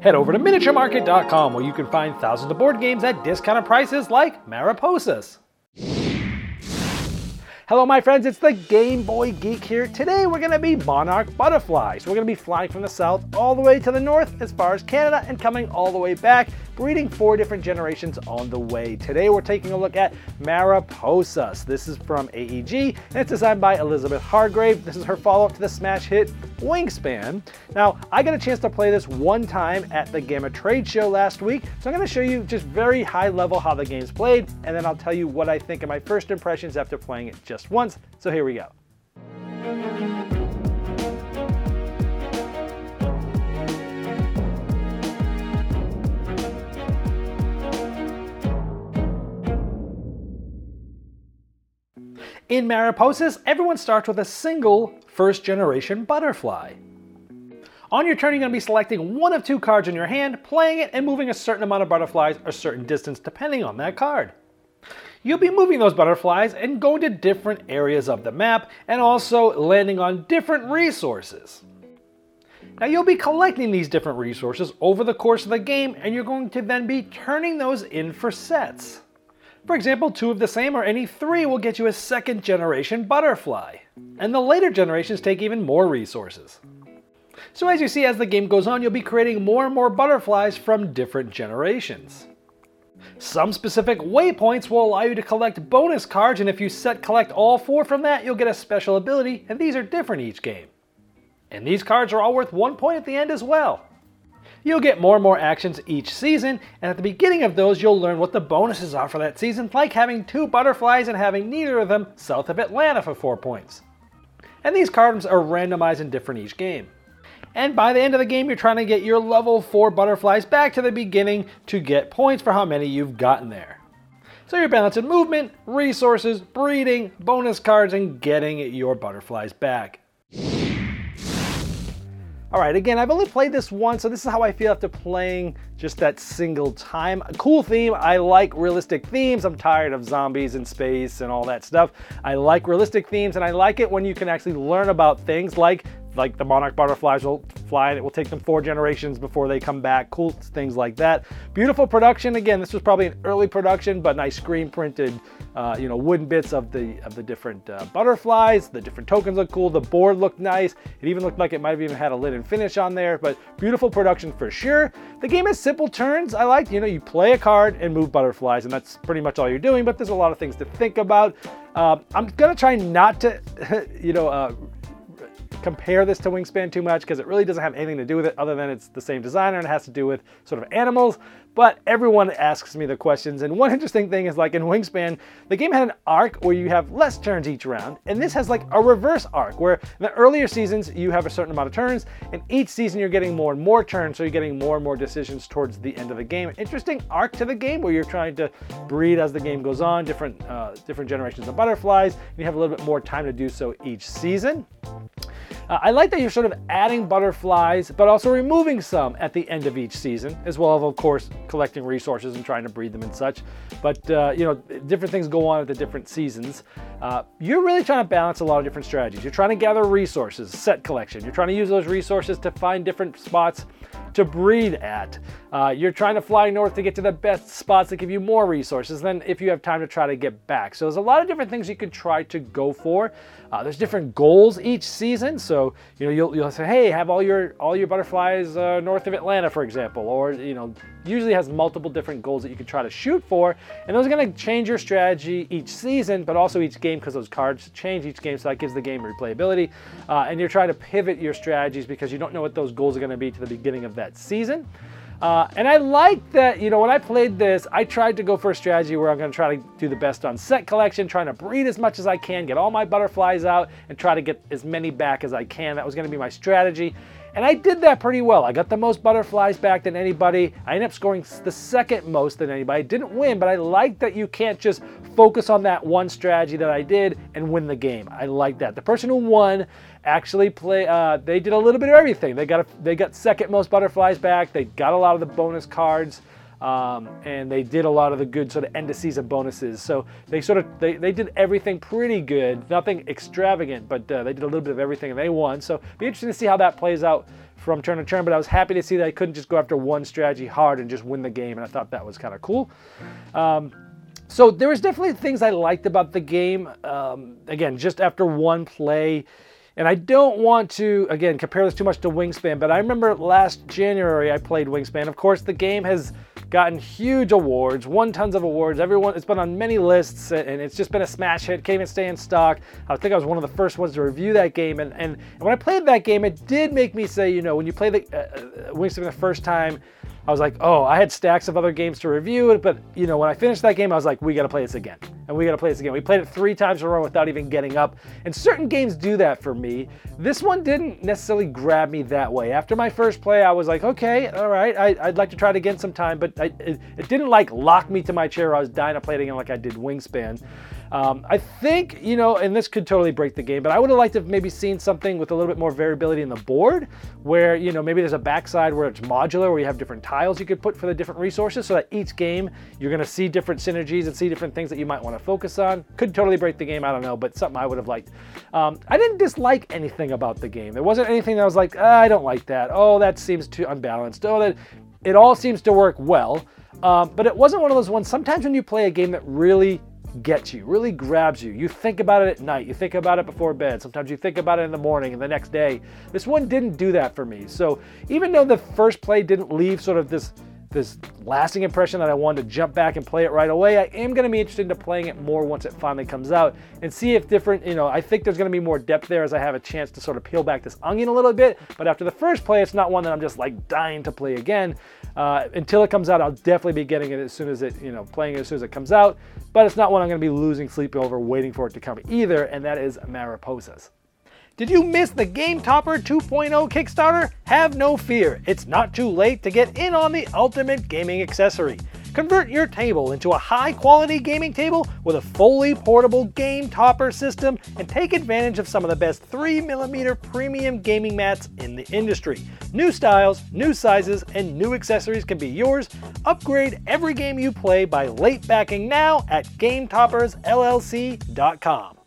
Head over to miniaturemarket.com where you can find thousands of board games at discounted prices like Mariposas. Hello, my friends, it's the Game Boy Geek here. Today we're going to be Monarch Butterflies. We're going to be flying from the south all the way to the north as far as Canada and coming all the way back, breeding four different generations on the way. Today we're taking a look at Mariposas. This is from AEG and it's designed by Elizabeth Hargrave. This is her follow up to the smash hit Wingspan. Now, I got a chance to play this one time at the GAMA Trade Show last week, so I'm going to show you just very high level how the game's played, and then I'll tell you what I think of my first impressions after playing it just once. So here we go. In Mariposas, everyone starts with a single first generation butterfly. On your turn, you're going to be selecting one of two cards in your hand, playing it, and moving a certain amount of butterflies a certain distance depending on that card. You'll be moving those butterflies and going to different areas of the map and also landing on different resources. Now you'll be collecting these different resources over the course of the game and you're going to then be turning those in for sets. For example, two of the same or any three will get you a second generation butterfly. And the later generations take even more resources. So as you see as the game goes on, you'll be creating more and more butterflies from different generations. Some specific waypoints will allow you to collect bonus cards, and if you set collect all four from that, you'll get a special ability, and these are different each game. And these cards are all worth one point at the end as well. You'll get more and more actions each season, and at the beginning of those, you'll learn what the bonuses are for that season, like having two butterflies and having neither of them south of Atlanta for 4 points. And these cards are randomized and different each game. And by the end of the game, you're trying to get your level 4 butterflies back to the beginning to get points for how many you've gotten there. So you're balancing movement, resources, breeding, bonus cards, and getting your butterflies back. All right, again, I've only played this once, so this is how I feel after playing just that single time. A cool theme. I like realistic themes. I'm tired of zombies in space and all that stuff. I like realistic themes, and I like it when you can actually learn about things like like the monarch butterflies will fly and it will take them four generations before they come back. Cool things like that. Beautiful production. Again, this was probably an early production, but nice screen printed, uh, you know, wooden bits of the of the different uh, butterflies. The different tokens look cool. The board looked nice. It even looked like it might have even had a linen finish on there. But beautiful production for sure. The game has simple turns. I like, you know, you play a card and move butterflies, and that's pretty much all you're doing. But there's a lot of things to think about. Uh, I'm gonna try not to, you know, uh, compare this to Wingspan too much because it really doesn't have anything to do with it other than it's the same designer and it has to do with sort of animals. But everyone asks me the questions, and one interesting thing is like in Wingspan, the game had an arc where you have less turns each round, and this has like a reverse arc where in the earlier seasons you have a certain amount of turns, and each season you're getting more and more turns, so you're getting more and more decisions towards the end of the game. Interesting arc to the game where you're trying to breed as the game goes on, different uh, different generations of butterflies, and you have a little bit more time to do so each season. Uh, I like that you're sort of adding butterflies, but also removing some at the end of each season, as well as, of course, collecting resources and trying to breed them and such. But, uh, you know, different things go on at the different seasons. Uh, you're really trying to balance a lot of different strategies. You're trying to gather resources, set collection. You're trying to use those resources to find different spots to breed at. Uh, you're trying to fly north to get to the best spots that give you more resources than if you have time to try to get back. So there's a lot of different things you could try to go for. Uh, there's different goals each season. So you know you'll, you'll say, hey, have all your all your butterflies uh, north of Atlanta, for example, or you know usually has multiple different goals that you can try to shoot for, and those are going to change your strategy each season, but also each game because those cards change each game, so that gives the game replayability. Uh, and you're trying to pivot your strategies because you don't know what those goals are going to be to the beginning of that season. Uh, and I like that, you know, when I played this, I tried to go for a strategy where I'm going to try to do the best on set collection, trying to breed as much as I can, get all my butterflies out, and try to get as many back as I can. That was going to be my strategy. And I did that pretty well. I got the most butterflies back than anybody. I ended up scoring the second most than anybody. I didn't win, but I like that you can't just focus on that one strategy that I did and win the game. I like that. The person who won actually play. Uh, they did a little bit of everything. They got a, they got second most butterflies back. They got a lot of the bonus cards. Um, and they did a lot of the good sort of end of season bonuses. So they sort of they, they did everything pretty good, nothing extravagant, but uh, they did a little bit of everything and they won. So be interesting to see how that plays out from turn to turn. But I was happy to see that I couldn't just go after one strategy hard and just win the game, and I thought that was kind of cool. Um, so there was definitely things I liked about the game. Um, again, just after one play. And I don't want to, again, compare this too much to Wingspan, but I remember last January I played Wingspan. Of course, the game has gotten huge awards, won tons of awards. Everyone, it's been on many lists, and it's just been a smash hit. Can't even stay in stock. I think I was one of the first ones to review that game, and and, when I played that game, it did make me say, you know, when you play the uh, uh Wingspan the first time, I was like, oh, I had stacks of other games to review, but you know, when I finished that game, I was like, we got to play this again, and we got to play this again. We played it three times in a row without even getting up, and certain games do that for me. This one didn't necessarily grab me that way. After my first play, I was like, okay, all right, I, would like to try it again sometime, but I, it, it, didn't like lock me to my chair. I was dying to play it again like I did Wingspan. Um, I think, you know, and this could totally break the game, but I would have liked to have maybe seen something with a little bit more variability in the board where, you know, maybe there's a backside where it's modular, where you have different tiles you could put for the different resources so that each game you're going to see different synergies and see different things that you might want to focus on. Could totally break the game, I don't know, but something I would have liked. Um, I didn't dislike anything about the game. There wasn't anything that was like, ah, I don't like that. Oh, that seems too unbalanced. Oh, that it all seems to work well. Um, but it wasn't one of those ones. Sometimes when you play a game that really gets you, really grabs you. You think about it at night, you think about it before bed, sometimes you think about it in the morning and the next day. This one didn't do that for me. So even though the first play didn't leave sort of this this lasting impression that I wanted to jump back and play it right away. I am going to be interested in playing it more once it finally comes out and see if different, you know, I think there's going to be more depth there as I have a chance to sort of peel back this onion a little bit. But after the first play, it's not one that I'm just like dying to play again. Uh, until it comes out, I'll definitely be getting it as soon as it, you know, playing it as soon as it comes out. But it's not one I'm going to be losing sleep over waiting for it to come either, and that is Mariposas. Did you miss the Game Topper 2.0 Kickstarter? Have no fear, it's not too late to get in on the ultimate gaming accessory. Convert your table into a high quality gaming table with a fully portable Game Topper system and take advantage of some of the best 3mm premium gaming mats in the industry. New styles, new sizes, and new accessories can be yours. Upgrade every game you play by late backing now at GameToppersLLC.com.